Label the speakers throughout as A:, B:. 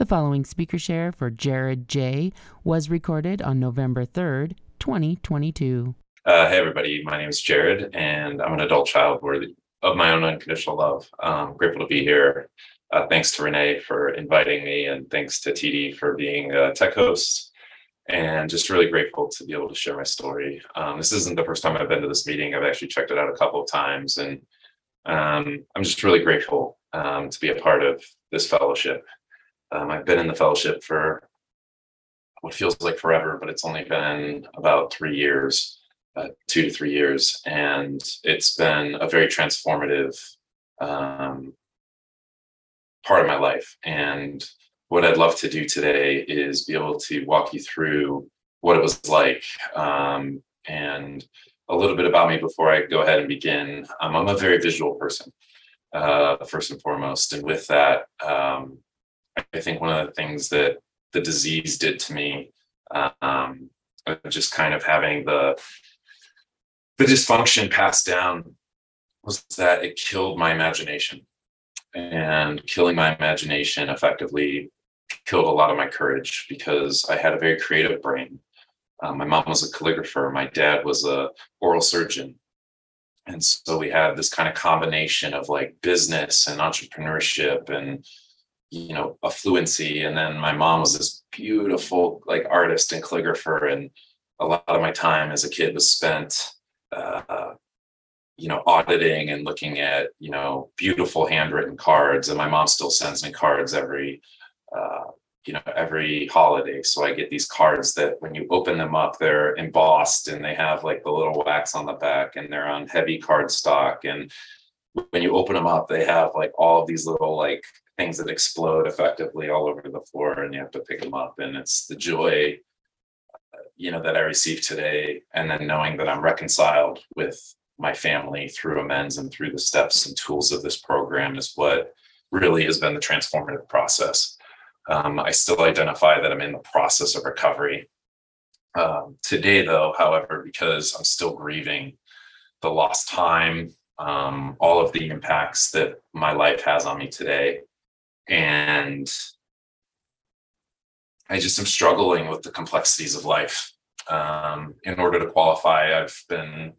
A: The following speaker share for Jared J. was recorded on November 3rd, 2022.
B: Uh, hey, everybody. My name is Jared, and I'm an adult child worthy of my own unconditional love. I'm grateful to be here. Uh, thanks to Renee for inviting me, and thanks to TD for being a tech host. And just really grateful to be able to share my story. Um, this isn't the first time I've been to this meeting. I've actually checked it out a couple of times, and um, I'm just really grateful um, to be a part of this fellowship. Um, I've been in the fellowship for what feels like forever, but it's only been about three years, uh, two to three years, and it's been a very transformative um, part of my life. And what I'd love to do today is be able to walk you through what it was like um, and a little bit about me before I go ahead and begin. Um, I'm a very visual person, uh, first and foremost, and with that. Um, I think one of the things that the disease did to me, um, just kind of having the the dysfunction passed down, was that it killed my imagination, and killing my imagination effectively killed a lot of my courage because I had a very creative brain. Um, my mom was a calligrapher. My dad was a oral surgeon. And so we had this kind of combination of like business and entrepreneurship and you know affluency and then my mom was this beautiful like artist and calligrapher. And a lot of my time as a kid was spent uh, you know auditing and looking at you know beautiful handwritten cards. And my mom still sends me cards every uh, you know every holiday. So i get these cards that when you open them up they're embossed and they have like the little wax on the back and they're on heavy card stock and when you open them up they have like all of these little like things that explode effectively all over the floor and you have to pick them up. And it's the joy you know that i received today and then knowing that i'm reconciled with my family through amends and through the steps and tools of this program is what really has been the transformative process. Um, i still identify that i'm in the process of recovery. Um, today though however because i'm still grieving the lost time um, all of the impacts that my life has on me today and I just am struggling with the complexities of life. Um, in order to qualify, I've been,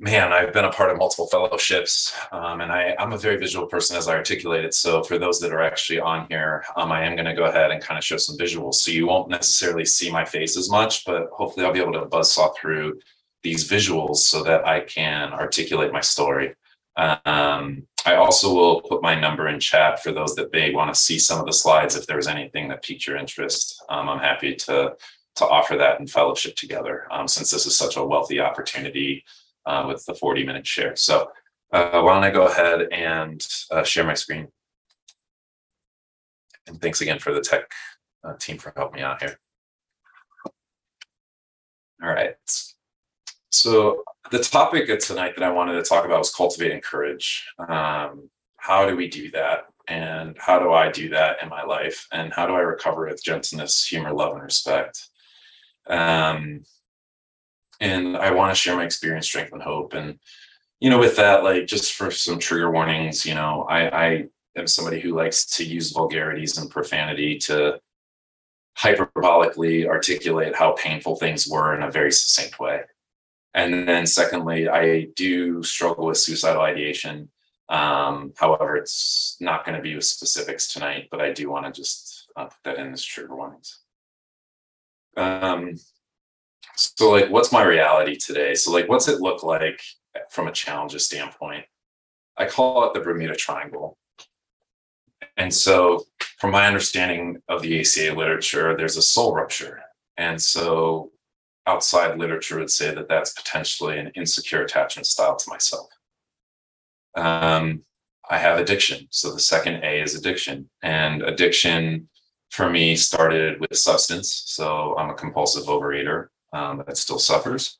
B: man, I've been a part of multiple fellowships, um, and I, I'm a very visual person, as I articulated. So, for those that are actually on here, um, I am going to go ahead and kind of show some visuals. So, you won't necessarily see my face as much, but hopefully, I'll be able to buzz saw through these visuals so that I can articulate my story. Um, I also will put my number in chat for those that may want to see some of the slides. If there's anything that piqued your interest, um, I'm happy to to offer that in fellowship together. Um, since this is such a wealthy opportunity uh, with the 40 minute share. So uh, why don't I go ahead and uh, share my screen? And thanks again for the tech uh, team for helping me out here. All right. So the topic of tonight that I wanted to talk about was cultivating courage. Um, how do we do that? And how do I do that in my life? And how do I recover with gentleness, humor, love, and respect? Um, and I want to share my experience, strength, and hope. And, you know, with that, like just for some trigger warnings, you know, I, I am somebody who likes to use vulgarities and profanity to hyperbolically articulate how painful things were in a very succinct way. And then secondly, I do struggle with suicidal ideation. Um, however, it's not going to be with specifics tonight, but I do want to just uh, put that in as trigger warnings. Um, so like, what's my reality today? So like, what's it look like from a challenges standpoint? I call it the Bermuda Triangle. And so from my understanding of the ACA literature, there's a soul rupture. And so outside literature would say that that's potentially an insecure attachment style to myself. Um, I have addiction. So the second A is addiction. And addiction for me started with substance. So I'm a compulsive overeater um, that still suffers.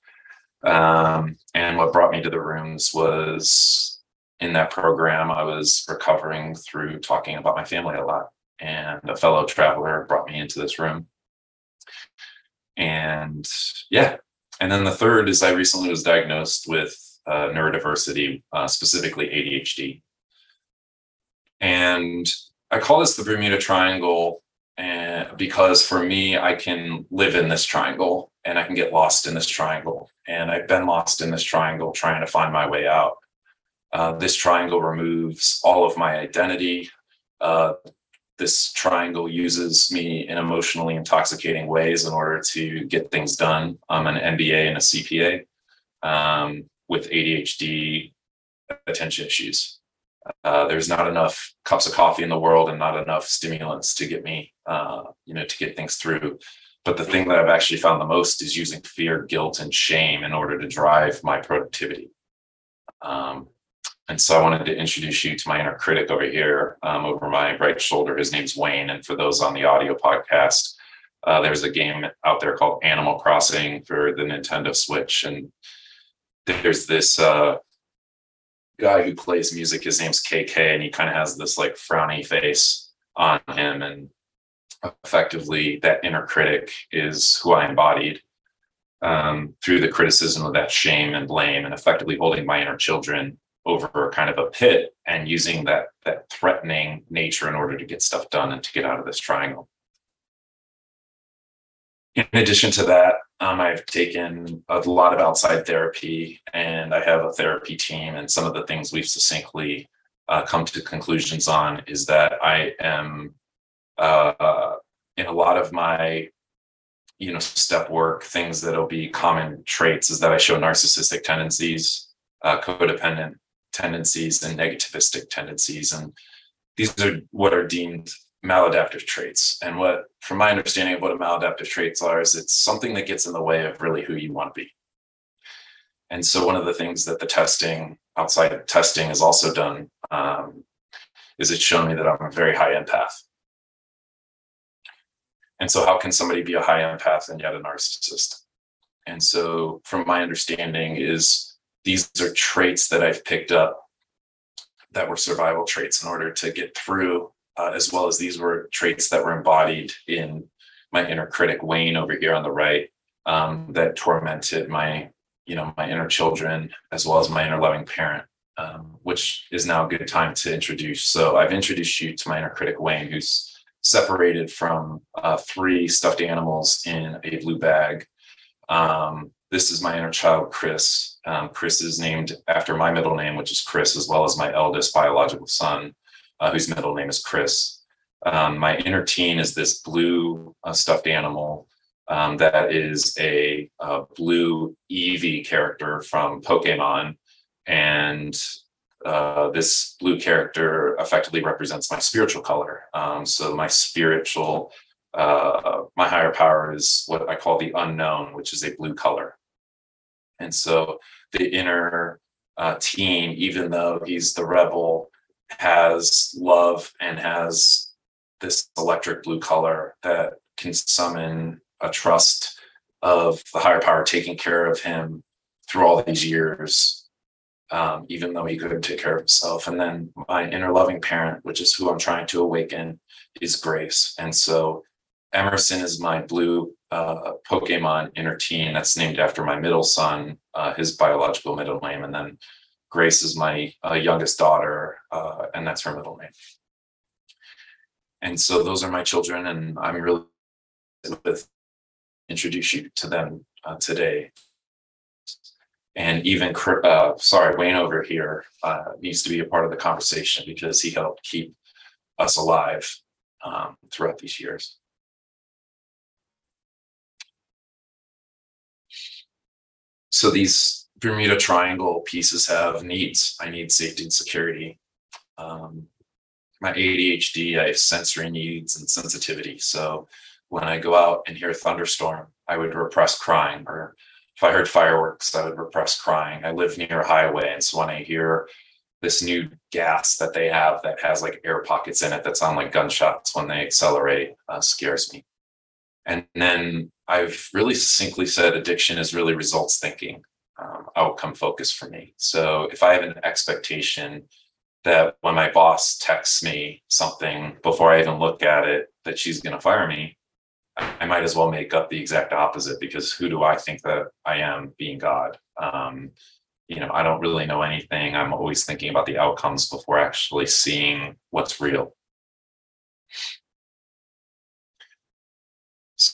B: Um, and what brought me to the rooms was in that program, I was recovering through talking about my family a lot. And a fellow traveler brought me into this room. And yeah. And then the third is I recently was diagnosed with uh, neurodiversity, uh, specifically ADHD. And I call this the Bermuda Triangle and because for me, I can live in this triangle and I can get lost in this triangle. And I've been lost in this triangle trying to find my way out. Uh, this triangle removes all of my identity. This triangle uses me in emotionally intoxicating ways in order to get things done. I'm an MBA and a CPA um, with ADHD attention issues. Uh, there's not enough cups of coffee in the world and not enough stimulants to get me, uh, you know, to get things through. But the thing that I've actually found the most is using fear, guilt, and shame in order to drive my productivity. Um, and so I wanted to introduce you to my inner critic over here, um, over my right shoulder. His name's Wayne. And for those on the audio podcast, uh, there's a game out there called Animal Crossing for the Nintendo Switch. And there's this uh, guy who plays music. His name's KK, and he kind of has this like frowny face on him. And effectively, that inner critic is who I embodied um, through the criticism of that shame and blame, and effectively holding my inner children over kind of a pit and using that that threatening nature in order to get stuff done and to get out of this triangle. In addition to that, um, I've taken a lot of outside therapy and I have a therapy team. And some of the things we've succinctly uh, come to conclusions on is that I am uh, in a lot of my you know step work things that'll be common traits is that i show narcissistic tendencies uh, codependent tendencies and negativistic tendencies and these are what are deemed maladaptive traits. And what, from my understanding of what a maladaptive traits are, is it's something that gets in the way of really who you want to be. And so one of the things that the testing, outside testing, has also done um, is it's shown me that I'm a very high empath. And so, how can somebody be a high empath and yet a narcissist? And so, from my understanding, is these are traits that I've picked up that were survival traits in order to get through uh, as well as these were traits that were embodied in my inner critic Wayne over here on the right um, that tormented my you know my inner children as well as my inner loving parent um, which is now a good time to introduce. So i've introduced you to my inner critic wayne who's separated from uh, three stuffed animals in a blue bag. Um, this is my inner child chris um, chris is named after my middle name which is chris as well as my eldest biological son uh, whose middle name is Chris. Um, my inner teen is this blue uh, stuffed animal um, that is a, a, blue Eevee character from Pokemon. And uh, this blue character effectively represents my spiritual color. Um, so my spiritual, uh, my higher power is what I call the unknown, which is a blue color. And so the inner uh, teen, even though he's the rebel, has love and has this electric blue color that can summon a trust of the higher power taking care of him through all these years, um, even though he couldn't take care of himself. And then my inner loving parent, which is who I'm trying to awaken, is Grace. And so Emerson is my blue uh, Pokemon inner teen that's named after my middle son, uh, his biological middle name. And then Grace is my uh, youngest daughter, uh, and that's her middle name. And so those are my children, and I'm really with introduce you to them uh, today. And even, uh, sorry, Wayne over here needs to be a part of the conversation because he helped keep us alive um, throughout these years. So these Bermuda Triangle pieces have needs. I need safety and security. Um, my ADHD, I have sensory needs and sensitivity. So when I go out and hear a thunderstorm, I would repress crying. Or if I heard fireworks, I would repress crying. I live near a highway. And so when I hear this new gas that they have that has like air pockets in it that sound like gunshots when they accelerate uh, scares me. And then I've really succinctly said addiction is really results thinking, um, outcome focus for me. So if I have an expectation that when my boss texts me something before I even look at it, that she's going to fire me, I might as well make up the exact opposite because who do I think that I am being God? Um, you know, I don't really know anything. I'm always thinking about the outcomes before actually seeing what's real.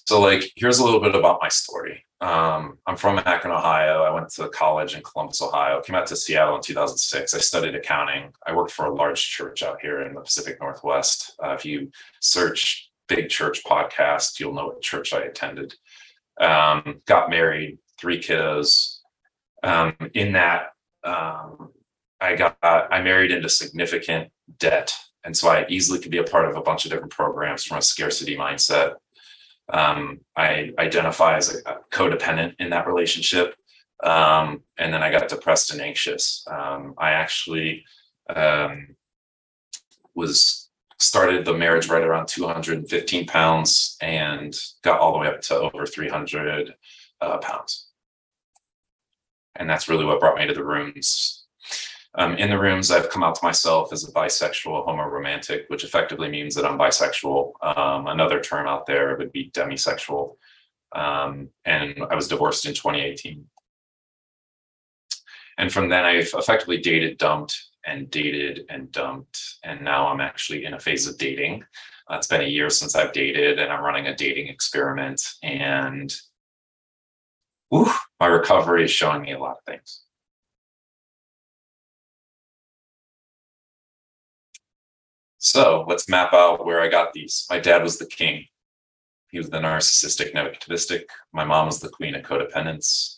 B: So, like, here's a little bit about my story. Um, I'm from Akron, Ohio. I went to college in Columbus, Ohio. Came out to Seattle in 2006. I studied accounting. I worked for a large church out here in the Pacific Northwest. Uh, if you search "big church podcast, you'll know what church I attended. Um, got married, three kiddos. Um, in that, um, I got I married into significant debt, and so I easily could be a part of a bunch of different programs from a scarcity mindset. Um, I identify as a, codependent in that relationship, um, and then I got depressed and anxious. Um, I actually um, was started the marriage right around 215 pounds and got all the way up to over 300 uh, pounds and that's really what brought me to the rooms. Um, in the rooms, I've come out to myself as a bisexual homoromantic, which effectively means that I'm bisexual. Um, another term out there would be demisexual. Um, and I was divorced in 2018. And from then, I've effectively dated, dumped, and dated and dumped. And now I'm actually in a phase of dating. Uh, it's been a year since I've dated, and I'm running a dating experiment. And whew, my recovery is showing me a lot of things. So let's map out where I got these. My dad was the king. He was the narcissistic, negativistic. My mom was the queen of codependence.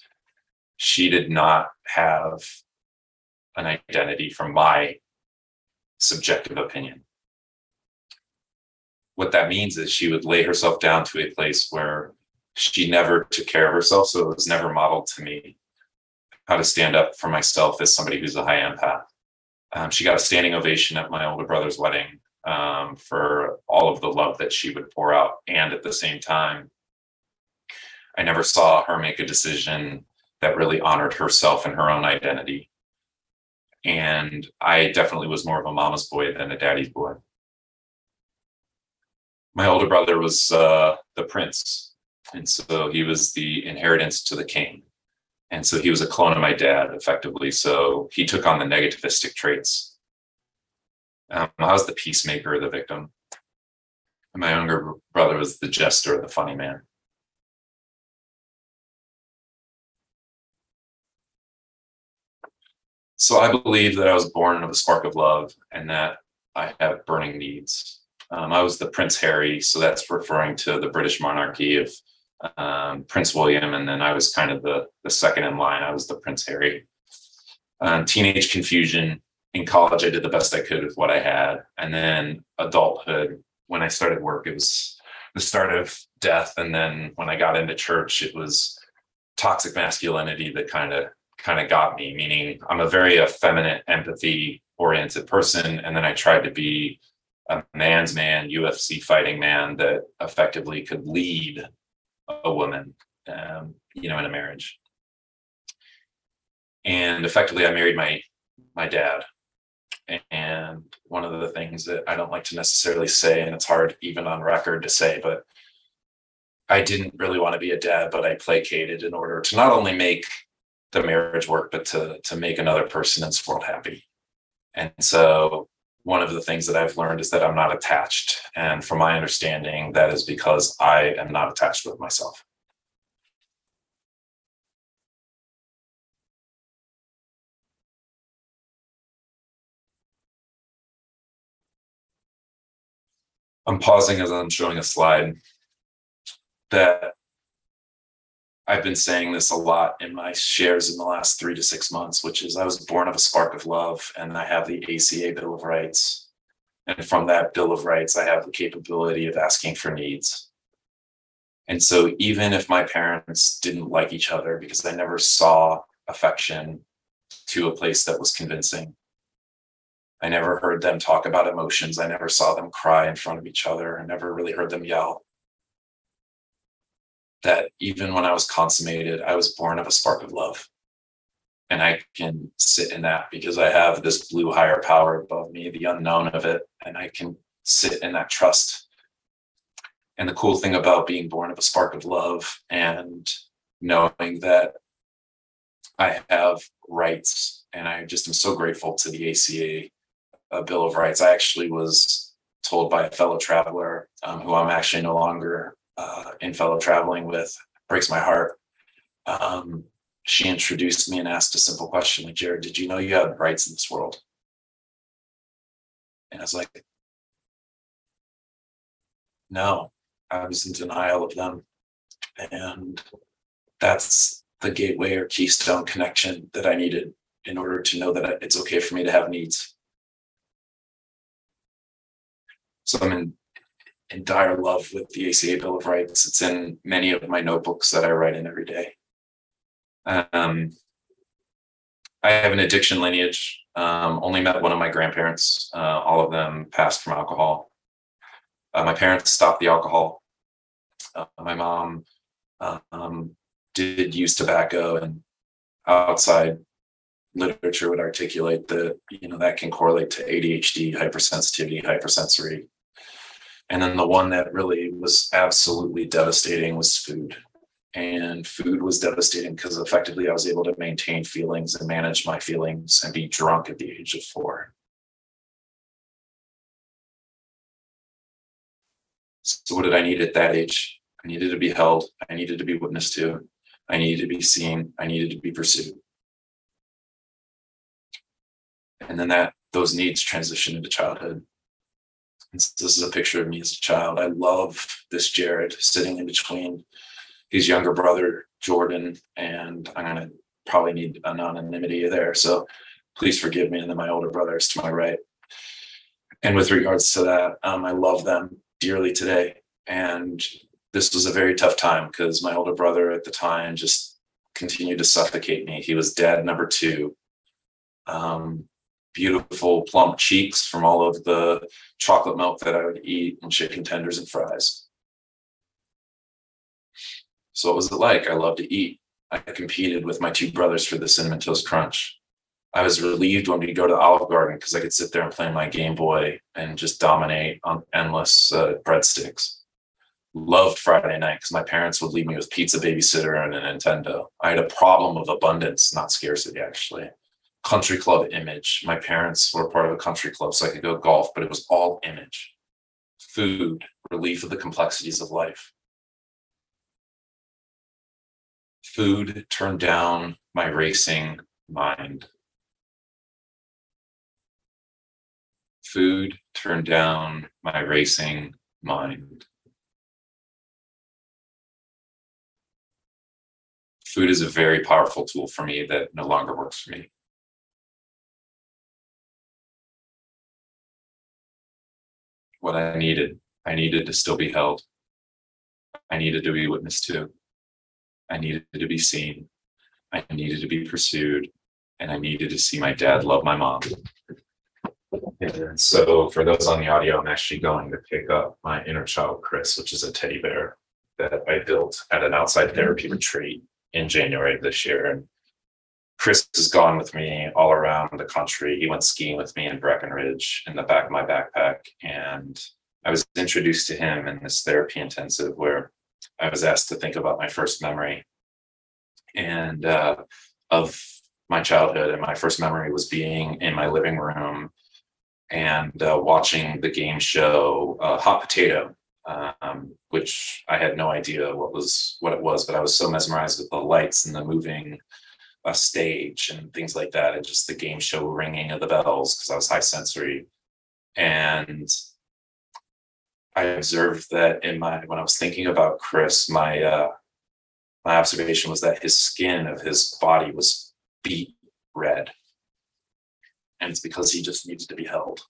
B: She did not have an identity from my subjective opinion. What that means is she would lay herself down to a place where she never took care of herself. So it was never modeled to me how to stand up for myself as somebody who's a high empath. Um, she got a standing ovation at my older brother's wedding um, for all of the love that she would pour out. And at the same time, I never saw her make a decision that really honored herself and her own identity. And I definitely was more of a mama's boy than a daddy's boy. My older brother was uh, the prince and so he was the inheritance to the king. And so he was a clone of my dad, effectively. So he took on the negativistic traits. Um, I was the peacemaker, the victim. And my younger brother was the jester, the funny man. So I believe that I was born of a spark of love and that I have burning needs. Um, I was the Prince Harry, so that's referring to the British monarchy of um, Prince William, and then I was kind of the the second in line. I was the Prince Harry. Um, teenage confusion in college, I did the best I could with what I had, and then adulthood. When I started work, it was the start of death, and then when I got into church, it was toxic masculinity that kind of kind of got me. Meaning, I'm a very effeminate, empathy oriented person, and then I tried to be a man's man, UFC fighting man that effectively could lead a woman, um, you know, in a marriage. And effectively, I married my my dad. And one of the things that I don't like to necessarily say, and it's hard even on record to say, but I didn't really want to be a dad, but I placated in order to not only make the marriage work, but to to make another person in this world happy. And so one of the things that I've learned is that I'm not attached. And from my understanding, that is because I am not attached with myself. I'm pausing as I'm showing a slide that I've been saying this a lot in my shares in the last three to six months, which is I was born of a spark of love and I have the ACA Bill of Rights. And from that Bill of Rights, I have the capability of asking for needs. And so even if my parents didn't like each other because I never saw affection to a place that was convincing, I never heard them talk about emotions. I never saw them cry in front of each other. I never really heard them yell. That even when I was consummated, I was born of a spark of love. And I can sit in that because I have this blue higher power above me, the unknown of it, and I can sit in that trust. And the cool thing about being born of a spark of love and knowing that I have rights, and I just am so grateful to the ACA uh, Bill of Rights. I actually was told by a fellow traveler um, who I'm actually no longer uh, in fellow traveling with, breaks my heart. Um, she introduced me and asked a simple question like, Jared, did you know you had rights in this world? And I was like, no, I was in denial of them. And that's the gateway or keystone connection that I needed in order to know that it's okay for me to have needs. So I'm in, in dire love with the ACA Bill of Rights. It's in many of my notebooks that I write in every day. Um, I have an addiction lineage. Um, only met one of my grandparents. Uh, all of them passed from alcohol. Uh, my parents stopped the alcohol. Uh, my mom um, did use tobacco, and outside literature would articulate that you know that can correlate to ADHD, hypersensitivity, hypersensory. And then the one that really was absolutely devastating was food. And food was devastating because effectively I was able to maintain feelings and manage my feelings and be drunk at the age of four. So, what did I need at that age? I needed to be held. I needed to be witnessed to. I needed to be seen. I needed to be pursued. And then that those needs transition into childhood. This is a picture of me as a child. I love this Jared sitting in between his younger brother, Jordan, and I'm going to probably need anonymity there. So please forgive me. And then my older brother is to my right. And with regards to that, um, I love them dearly today. And this was a very tough time because my older brother at the time just continued to suffocate me. He was dad number two. Um, beautiful plump cheeks from all of the chocolate milk that I would eat and chicken tenders and fries. So what was it like? I love to eat. I competed with my two brothers for the cinnamon toast crunch. I was relieved when we'd go to Olive Garden because I could sit there and play my Game Boy and just dominate on endless uh, breadsticks. Loved Friday night because my parents would leave me with pizza babysitter and a Nintendo. I had a problem of abundance, not scarcity, actually country club image. My parents were part of a country club, so I could go golf, but it was all image, food, relief of the complexities of life. Food turned down my racing mind. Food turned down my racing mind. Food is a very powerful tool for me that no longer works for me. What I needed. I needed to still be held. I needed to be witnessed to. I needed to be seen. I needed to be pursued. And I needed to see my dad love my mom. And so, for those on the audio, I'm actually going to pick up my inner child, Chris, which is a teddy bear that I built at an outside therapy retreat in January of this year. And Chris has gone with me all around the country. He went skiing with me in Breckenridge in the back of my backpack. And I was introduced to him in this therapy intensive where I was asked to think about my first memory and uh, of my childhood. And my first memory was being in my living room and uh, watching the game show uh, Hot Potato, um, which I had no idea what was what it was, but I was so mesmerized with the lights and the moving a stage and things like that, and just the game show ringing of the bells because I was high sensory. And I observed that in my when I was thinking about Chris, my uh, my observation was that his skin of his body was beet red, and it's because he just needed to be held.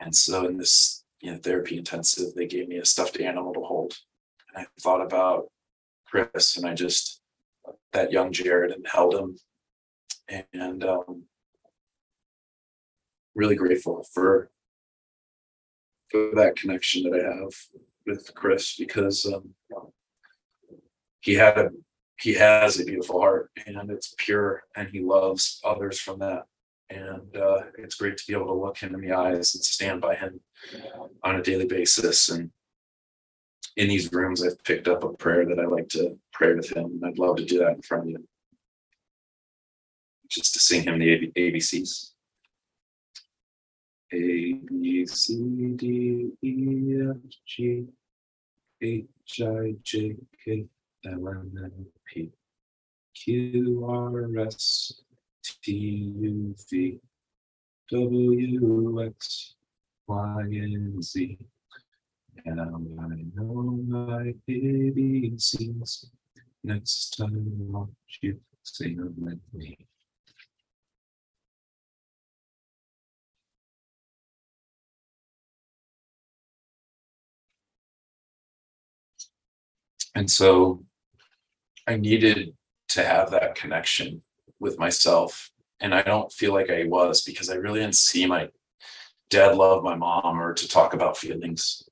B: And so in this you know therapy intensive, they gave me a stuffed animal to hold, and I thought about Chris, and I just that young Jared and held him. And um, really grateful for for that connection that I have with Chris because um, he had a he has a beautiful heart and it's pure and he loves others from that and uh, it's great to be able to look him in the eyes and stand by him on a daily basis and in these rooms i've picked up a prayer that i like to pray with him and i'd love to do that in front of you just to sing him the abcs a b c d e f g h i j k l m n p q r s T U V W X Y and Z. And I know my ABCs. Next time, won't you sing with me? And so I needed to have that connection with myself. And I don't feel like I was because I really didn't see my dad love my mom or to talk about feelings.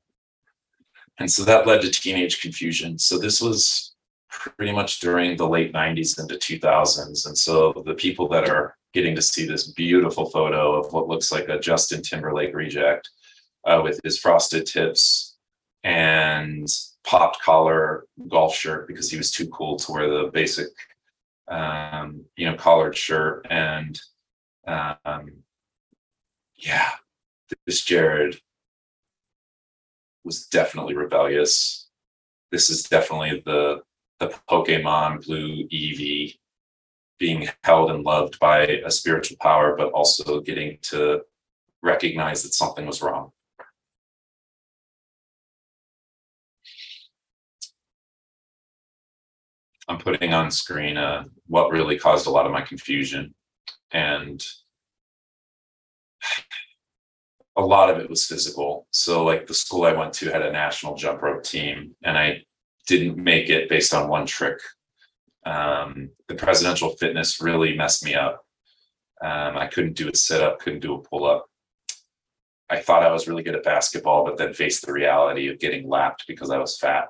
B: And so that led to teenage confusion. So this was pretty much during the late 90s into 2000s. And so the people that are getting to see this beautiful photo of what looks like a Justin Timberlake reject uh, with his frosted tips and popped collar golf shirt because he was too cool to wear the basic um, you know, collared shirt. And um, yeah, this Jared was definitely rebellious. This is definitely the the Pokemon Blue Eevee being held and loved by a spiritual power, but also getting to recognize that something was wrong. I'm putting on screen uh, what really caused a lot of my confusion. And a lot of it was physical. So, like the school I went to had a national jump rope team, and I didn't make it based on one trick. Um, the presidential fitness really messed me up. Um, I couldn't do a sit up, couldn't do a pull up. I thought I was really good at basketball, but then faced the reality of getting lapped because I was fat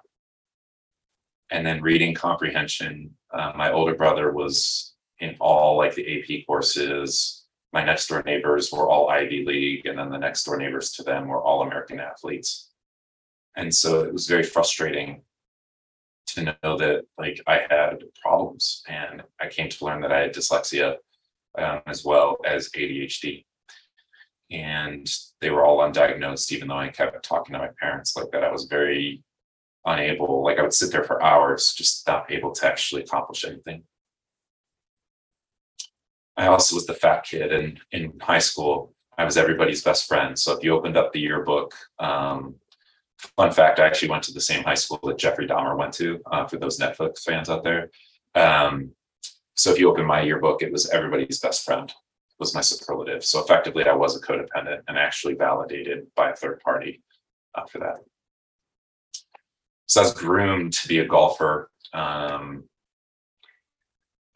B: and then reading comprehension. Uh, my older brother was in all like the AP courses. My next door neighbors were all Ivy League, and then the next door neighbors to them were all American athletes. And so it was very frustrating to know that like I had problems, and I came to learn that I had dyslexia um, as well as ADHD. And they were all undiagnosed, even though I kept talking to my parents like that. I was very unable, like I would sit there for hours, just not able to actually accomplish anything. I also was the fat kid in, in high school. I was everybody's best friend. So if you opened up the yearbook, um, fun fact, I actually went to the same high school that Jeffrey Dahmer went to, uh, for those Netflix fans out there. Um, so if you open my yearbook, it was everybody's best friend was my superlative. So effectively, I was a codependent and actually validated by a third party uh, for that so I was groomed to be a golfer. Um,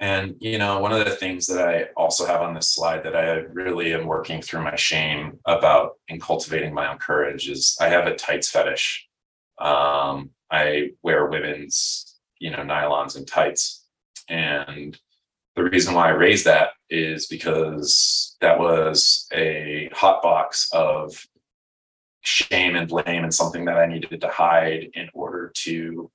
B: and you know, one of the things that I also have on this slide that I really am working through my shame about in cultivating my own courage is I have a tights fetish. Um, I wear women's, you know, nylons and tights. And the reason why I raised that is because that was a hot box of shame and blame and something that I needed to hide in order to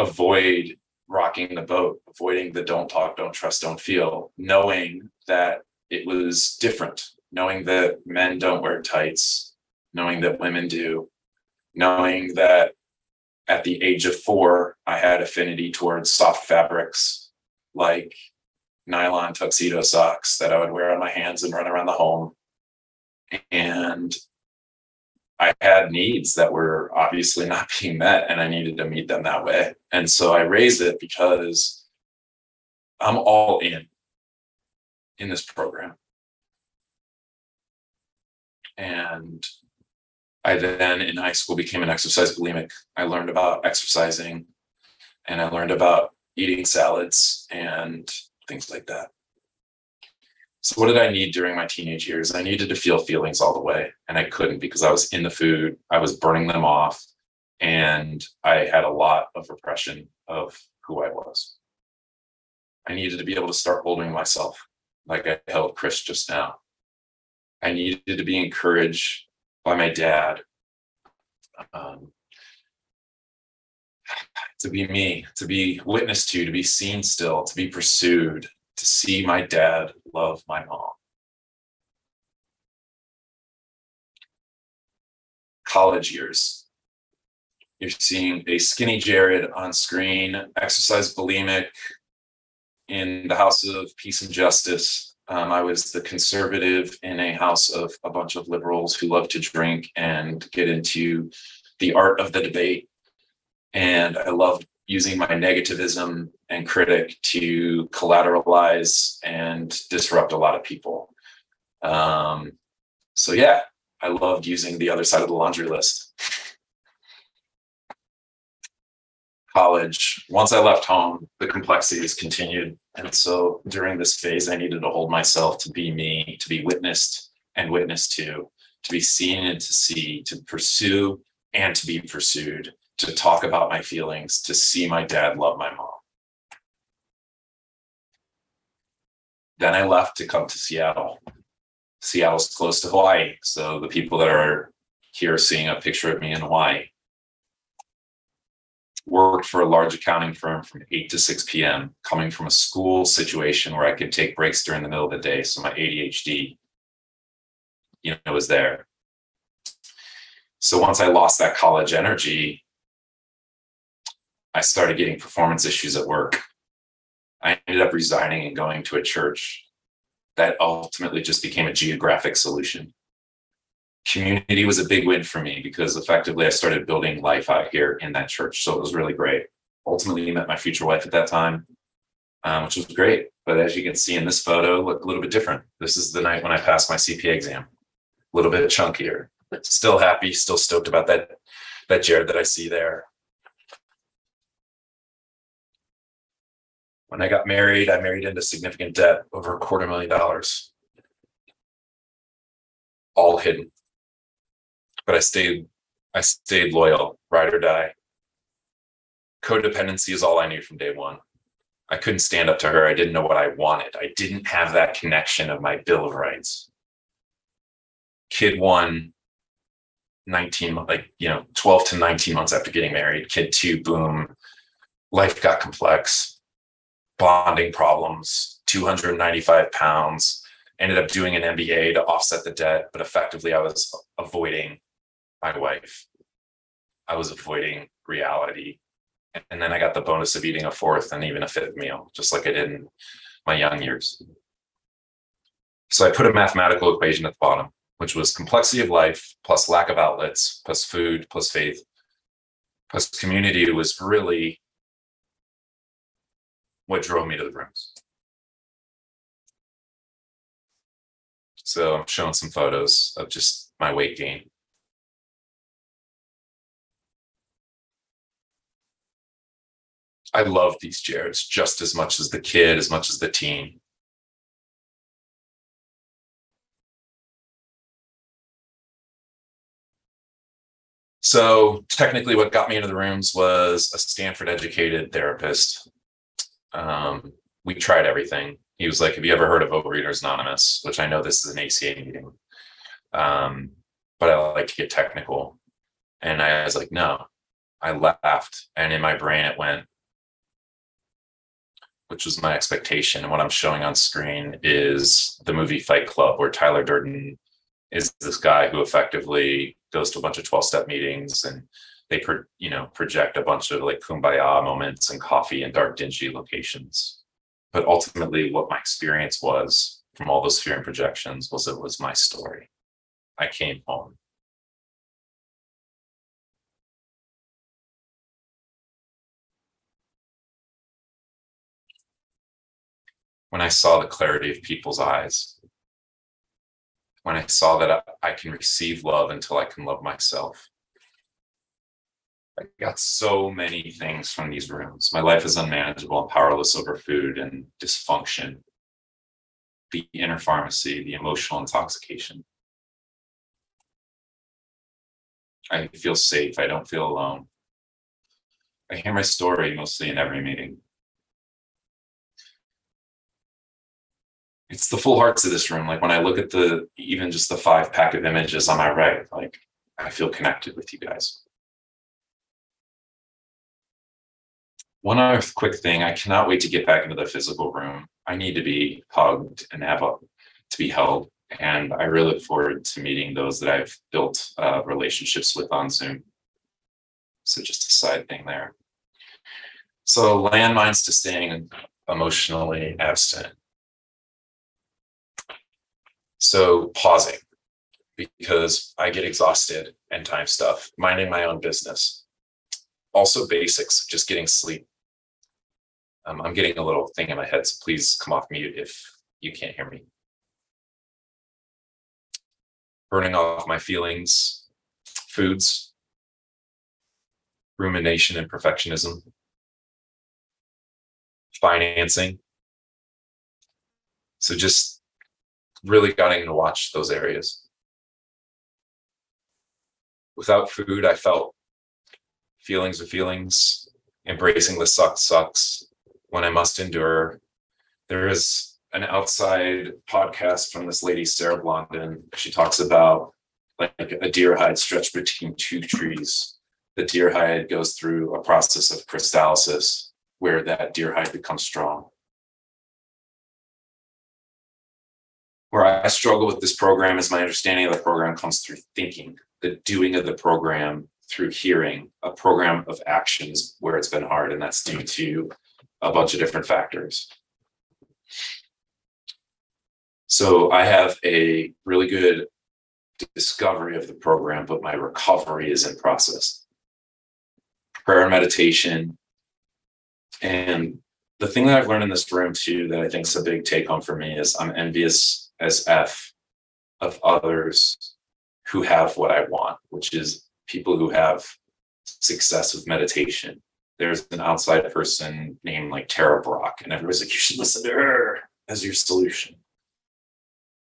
B: avoid rocking the boat, avoiding the don't talk, don't trust, don't feel, knowing that it was different, knowing that men don't wear tights, knowing that women do, knowing that at the age of four, I had affinity towards soft fabrics like nylon tuxedo socks that I would wear on my hands and run around the home. And I had needs that were obviously not being met, and I needed to meet them that way. And so I raised it because I'm all in in this program. And I then in high school became an exercise bulimic. I learned about exercising and I learned about eating salads and things like that. So what did I need during my teenage years? I needed to feel feelings all the way and I couldn't because I was in the food. I was burning them off and I had a lot of repression of who I was. I needed to be able to start holding myself like I held Chris just now. I needed to be encouraged by my dad um, to be me, to be witnessed to, to be seen still, to be pursued, to see my dad love my mom. College years. You're seeing a skinny Jared on screen, exercise bulimic in the House of Peace and Justice. Um, I was the conservative in a house of a bunch of liberals who love to drink and get into the art of the debate. And I loved using my negativism and critic to collateralize and disrupt a lot of people. Um, so yeah, I loved using the other side of the laundry list. College, once I left home, the complexities continued. And so during this phase, I needed to hold myself to be me, to be witnessed and witnessed to, to be seen and to see, to pursue and to be pursued, to talk about my feelings, to see my dad love my mom. Then I left to come to Seattle. Seattle's close to Hawaii. So the people that are here seeing a picture of me in Hawaii worked for a large accounting firm from 8 to 6 p.m., coming from a school situation where I could take breaks during the middle of the day. So my ADHD, you know, was there. So once I lost that college energy, I started getting performance issues at work. I ended up resigning and going to a church that ultimately just became a geographic solution. Community was a big win for me because effectively I started building life out here in that church. So it was really great. Ultimately, met my future wife at that time, um, which was great. But as you can see in this photo, look a little bit different. This is the night when I passed my CPA exam, a little bit chunkier. Still happy, still stoked about that that Jared that I see there. When I got married, I married into significant debt over a quarter million dollars. All hidden. But I stayed, I stayed loyal, ride or die. Codependency is all I knew from day one. I couldn't stand up to her. I didn't know what I wanted. I didn't have that connection of my Bill of Rights. Kid one, 19, like, you know, 12 to 19 months after getting married. Kid two, boom, life got complex bonding problems, 295 pounds, ended up doing an MBA to offset the debt, but effectively I was avoiding my wife. I was avoiding reality. And then I got the bonus of eating a fourth and even a fifth meal, just like I did in my young years. So I put a mathematical equation at the bottom, which was complexity of life plus lack of outlets, plus food, plus faith, plus community was really what drove me to the rooms. So I'm showing some photos of just my weight gain. I love these chairs just as much as the kid, as much as the teen. So technically what got me into the rooms was a Stanford educated therapist um, we tried everything. He was like, "Have you ever heard of Overeaters Anonymous?" Which I know this is an ACA meeting, um, but I like to get technical. And I was like, "No." I laughed, and in my brain it went, which was my expectation. And what I'm showing on screen is the movie Fight Club, where Tyler Durden is this guy who effectively goes to a bunch of 12 step meetings and they pro, you know project a bunch of like kumbaya moments and coffee and dark dingy locations. But ultimately what my experience was from all those fear and projections was it was my story. I came home. When i saw the clarity of people's eyes. When i saw that I, I can receive love until i can love myself I got so many things from these rooms. My life is unmanageable and powerless over food and dysfunction, the inner pharmacy, the emotional intoxication. I feel safe. I don't feel alone. I hear my story mostly in every meeting. It's the full hearts of this room. Like when I look at the even just the five pack of images on my right, like I feel connected with you guys. One other quick thing, I cannot wait to get back into the physical room. I need to be hugged and have a, to be held. And I really look forward to meeting those that I've built uh, relationships with on Zoom. So just a side thing there. So landmines to staying emotionally abstinent. So pausing because I get exhausted and time stuff, minding my own business. Also basics, just getting sleep. Um, I'm getting a little thing in my head, so please come off mute if you can't hear me. Burning off my feelings, foods, rumination and perfectionism, financing. So just really getting to watch those areas. Without food, I felt feelings of feelings, embracing the suck sucks when I must endure. There is an outside podcast from this lady, Sarah Blondin. She talks about like a deer hide stretched between two trees. The deer hide goes through a process of crystallisis where that deer hide becomes strong. Where I struggle with this program is my understanding of the program comes through thinking, the doing of the program through hearing, a program of actions where it's been hard, and that's due to a bunch of different factors. So I have a really good discovery of the program, but my recovery is in process. Prayer and meditation. And the thing that I've learned in this room too, that I think is a big take home for me is I'm envious as F of others who have what I want, which is people who have success with meditation. There's an outside person named like Tara Brach, and everybody's like, you should listen to her as your solution.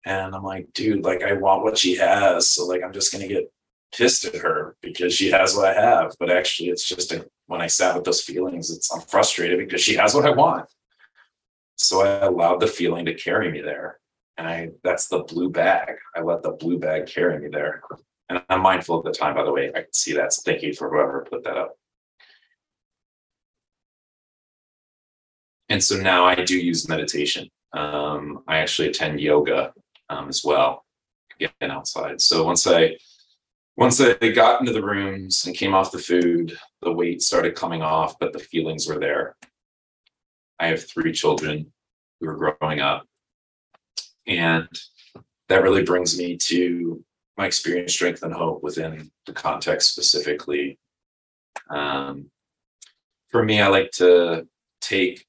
B: And I'm like, dude, like I want what she has. So like I'm just gonna get pissed at her because she has what I have. But actually it's just a, when I sat with those feelings, it's I'm frustrated because she has what I want. So I allowed the feeling to carry me there. And I that's the blue bag. I let the blue bag carry me there. And I'm mindful of the time, by the way. I can see that. So thank you for whoever put that up. And so now I do use meditation. Um, I actually attend yoga um, as well, getting outside. So once I once I got into the rooms and came off the food, the weight started coming off, but the feelings were there. I have three children who are growing up. And that really brings me to my experience, strength, and hope within the context specifically. Um, for me, I like to take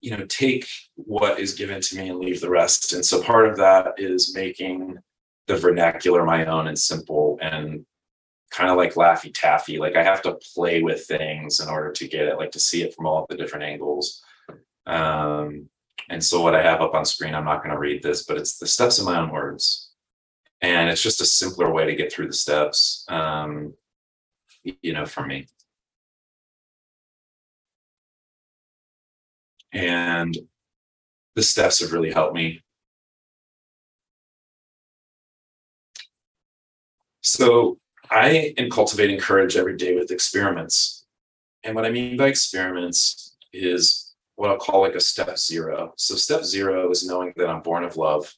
B: you know take what is given to me and leave the rest. And so part of that is making the vernacular my own and simple and kind of like laffy taffy like i have to play with things in order to get it like to see it from all the different angles. Um, and so what i have up on screen i'm not going to read this but it's the steps in my own words. And it's just a simpler way to get through the steps um, you know for me and the steps have really helped me. So I am cultivating courage every day with experiments. And what I mean by experiments is what I'll call like a step zero. So, step zero is knowing that I'm born of love,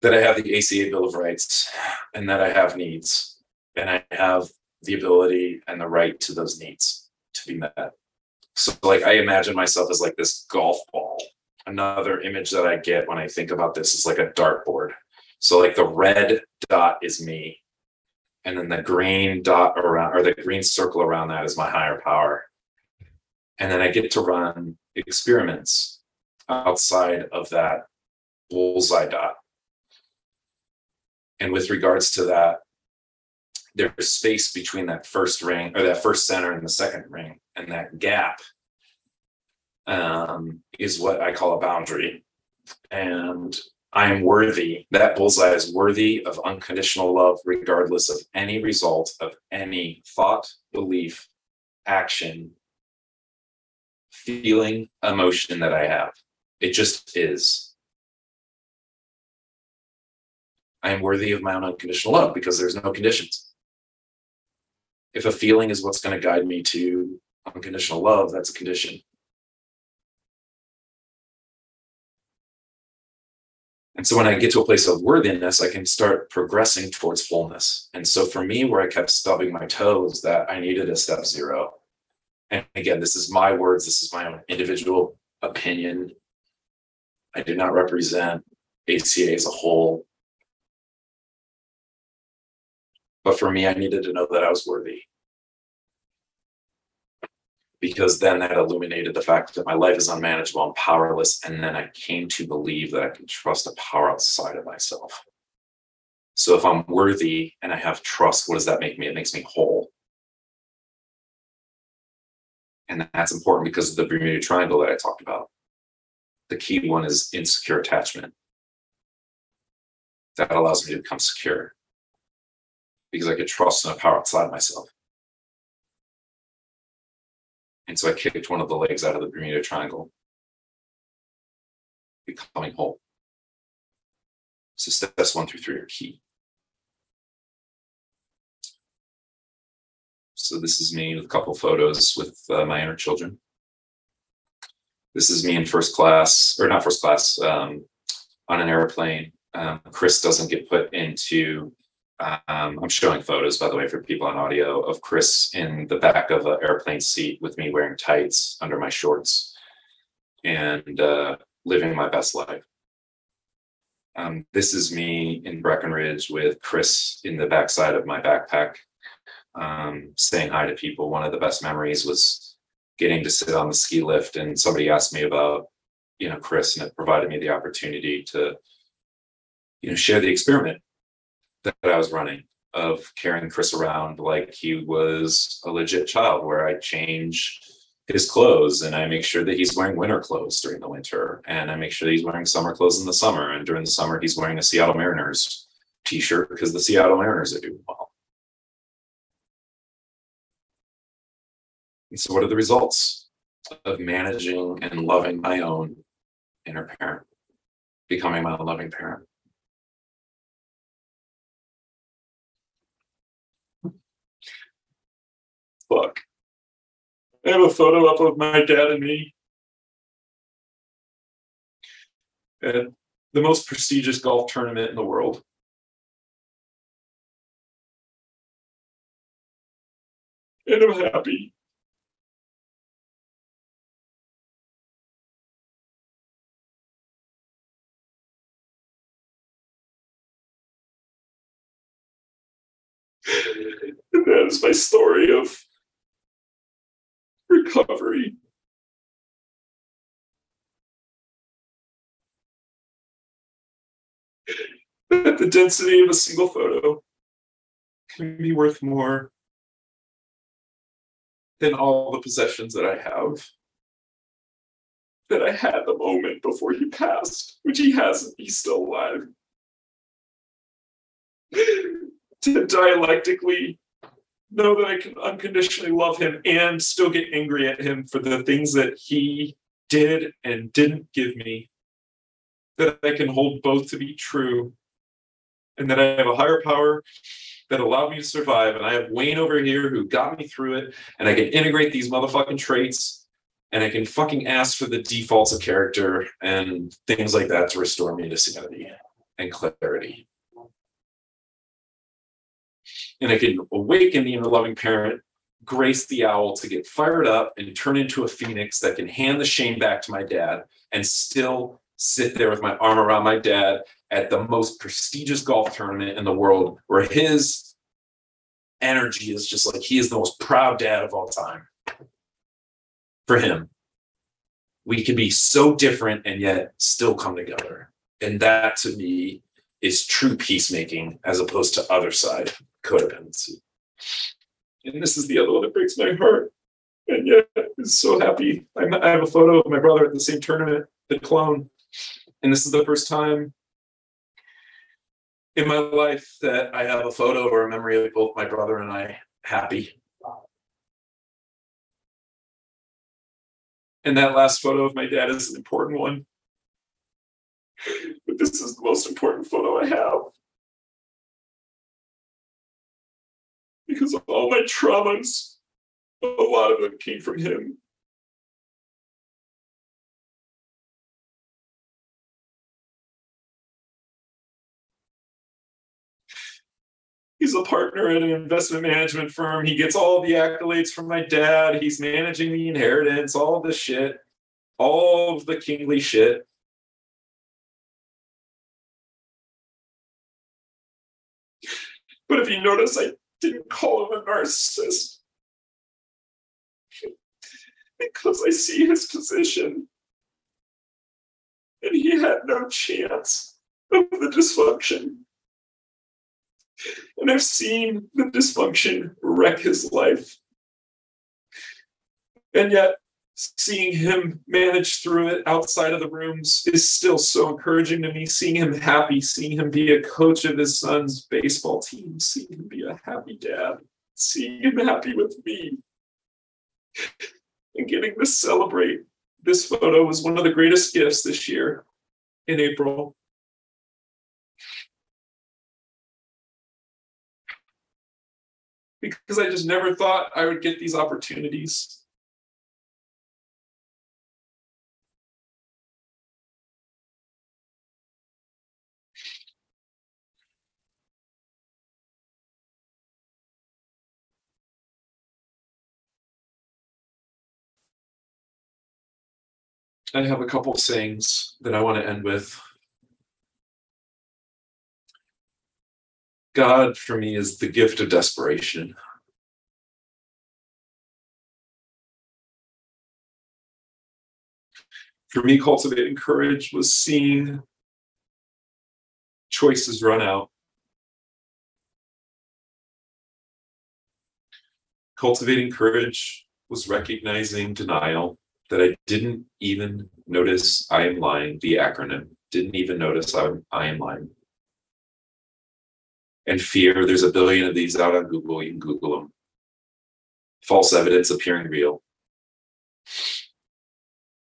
B: that I have the ACA Bill of Rights, and that I have needs, and I have the ability and the right to those needs to be met. So like I imagine myself as like this golf ball. Another image that I get when I think about this is like a dartboard. So like the red dot is me. And then the green dot around or the green circle around that is my higher power. And then I get to run experiments outside of that bullseye dot. And with regards to that, there's space between that first ring or that first center and the second ring, and that gap um, is what I call a boundary. And I am worthy, that bullseye is worthy of unconditional love, regardless of any result of any thought, belief, action, feeling, emotion that I have. It just is. I am worthy of my own unconditional love because there's no conditions. If a feeling is what's going to guide me to unconditional love, that's a condition. And so when I get to a place of worthiness, I can start progressing towards fullness. And so for me, where I kept stubbing my toes, that I needed a step zero. And again, this is my words, this is my own individual opinion. I do not represent ACA as a whole. But for me, I needed to know that I was worthy because then that illuminated the fact that my life is unmanageable and powerless. And then I came to believe that I can trust a power outside of myself. So if I'm worthy and I have trust, what does that make me? It makes me whole. And that's important because of the Bermuda Triangle that I talked about. The key one is insecure attachment. That allows me to become secure because I could trust in a power outside myself. And so I kicked one of the legs out of the Bermuda Triangle, becoming whole. So steps one through three are key. So this is me with a couple photos with uh, my inner children. This is me in first class, or not first class, um, on an airplane. Um, Chris doesn't get put into um, I'm showing photos, by the way, for people on audio of Chris in the back of an airplane seat with me wearing tights under my shorts and uh, living my best life. Um, this is me in Breckenridge with Chris in the backside of my backpack, um, saying hi to people. One of the best memories was getting to sit on the ski lift, and somebody asked me about, you know, Chris, and it provided me the opportunity to, you know, share the experiment that I was running of carrying Chris around like he was a legit child, where I change his clothes and I make sure that he's wearing winter clothes during the winter, and I make sure that he's wearing summer clothes in the summer, and during the summer he's wearing a Seattle Mariners t-shirt because the Seattle Mariners are doing well. And so, what are the results of managing and loving my own inner parent, becoming my loving parent? Fuck. I have a photo up of my dad and me at the most prestigious golf tournament in the world. And I'm happy. And that is my story of recovery. That the density of a single photo can be worth more than all the possessions that I have. That I had the moment before he passed, which he hasn't, he's still alive. to dialectically know that I can unconditionally love him and still get angry at him for the things that he did and didn't give me. That I can hold both to be true. And that I have a higher power that allowed me to survive. And I have Wayne over here who got me through it. And I can integrate these motherfucking traits. And I can fucking ask for the defaults of character and things like that to restore me to sanity and clarity and I can awaken the inner loving parent, grace the owl to get fired up and turn into a phoenix that can hand the shame back to my dad and still sit there with my arm around my dad at the most prestigious golf tournament in the world where his energy is just like he is the most proud dad of all time. For him, we can be so different and yet still come together. And that to me is true peacemaking as opposed to other side codependency. And this is the other one that breaks my heart. And yet, I'm so happy. I'm, I have a photo of my brother at the same tournament, the clone. And this is the first time in my life that I have a photo or a memory of both my brother and I happy. And that last photo of my dad is an important one. But this is the most important photo I have. Because all my traumas, a lot of them came from him. He's a partner at an investment management firm. He gets all the accolades from my dad. He's managing the inheritance, all the shit, all of the kingly shit. But if you notice, I didn't call him a narcissist because I see his position. And he had no chance of the dysfunction. And I've seen the dysfunction wreck his life. And yet, seeing him manage through it outside of the rooms is still so encouraging to me. Seeing him happy, seeing him be a coach of his son's baseball team, seeing him be a happy dad, seeing him happy with me, and getting to celebrate this photo was one of the greatest gifts this year in April. Because I just never thought I would get these opportunities. I have a couple of sayings that I want to end with. God for me is the gift of desperation. For me, cultivating courage was seeing choices run out. Cultivating courage was recognizing denial that I didn't even notice I am lying, the acronym, didn't even notice I'm, I am lying. And fear, there's a billion of these out on Google, you can Google them. False evidence appearing real.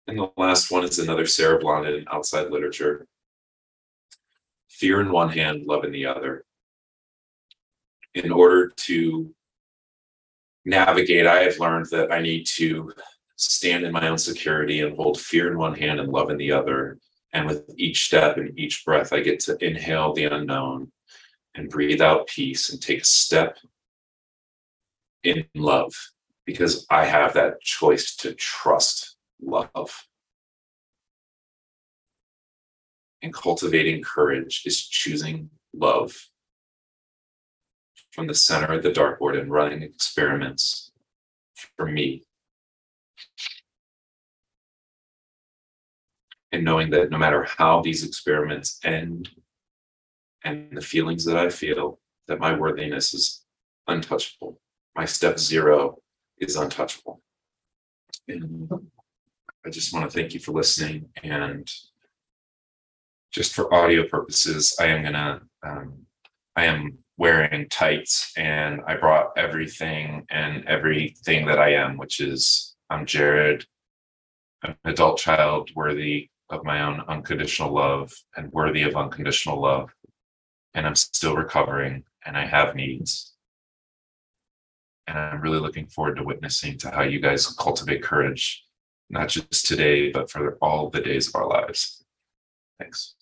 B: And the last one is another Sarah Blondin outside literature. Fear in one hand, love in the other. In order to navigate, I have learned that I need to stand in my own security and hold fear in one hand and love in the other. And with each step and each breath, I get to inhale the unknown and breathe out peace and take a step in love because I have that choice to trust love. And cultivating courage is choosing love from the center of the dartboard and running experiments for me and knowing that no matter how these experiments end and the feelings that I feel, that my worthiness is untouchable. My step zero is untouchable. And I just want to thank you for listening. And just for audio purposes, I am gonna, um, I am wearing tights and I brought everything and everything that I am, which is I'm Jared, an adult child worthy of my own unconditional love and worthy of unconditional love. And I'm still recovering and I have needs. And I'm really looking forward to witnessing to how you guys cultivate courage, not just today, but for all the days of our lives. Thanks.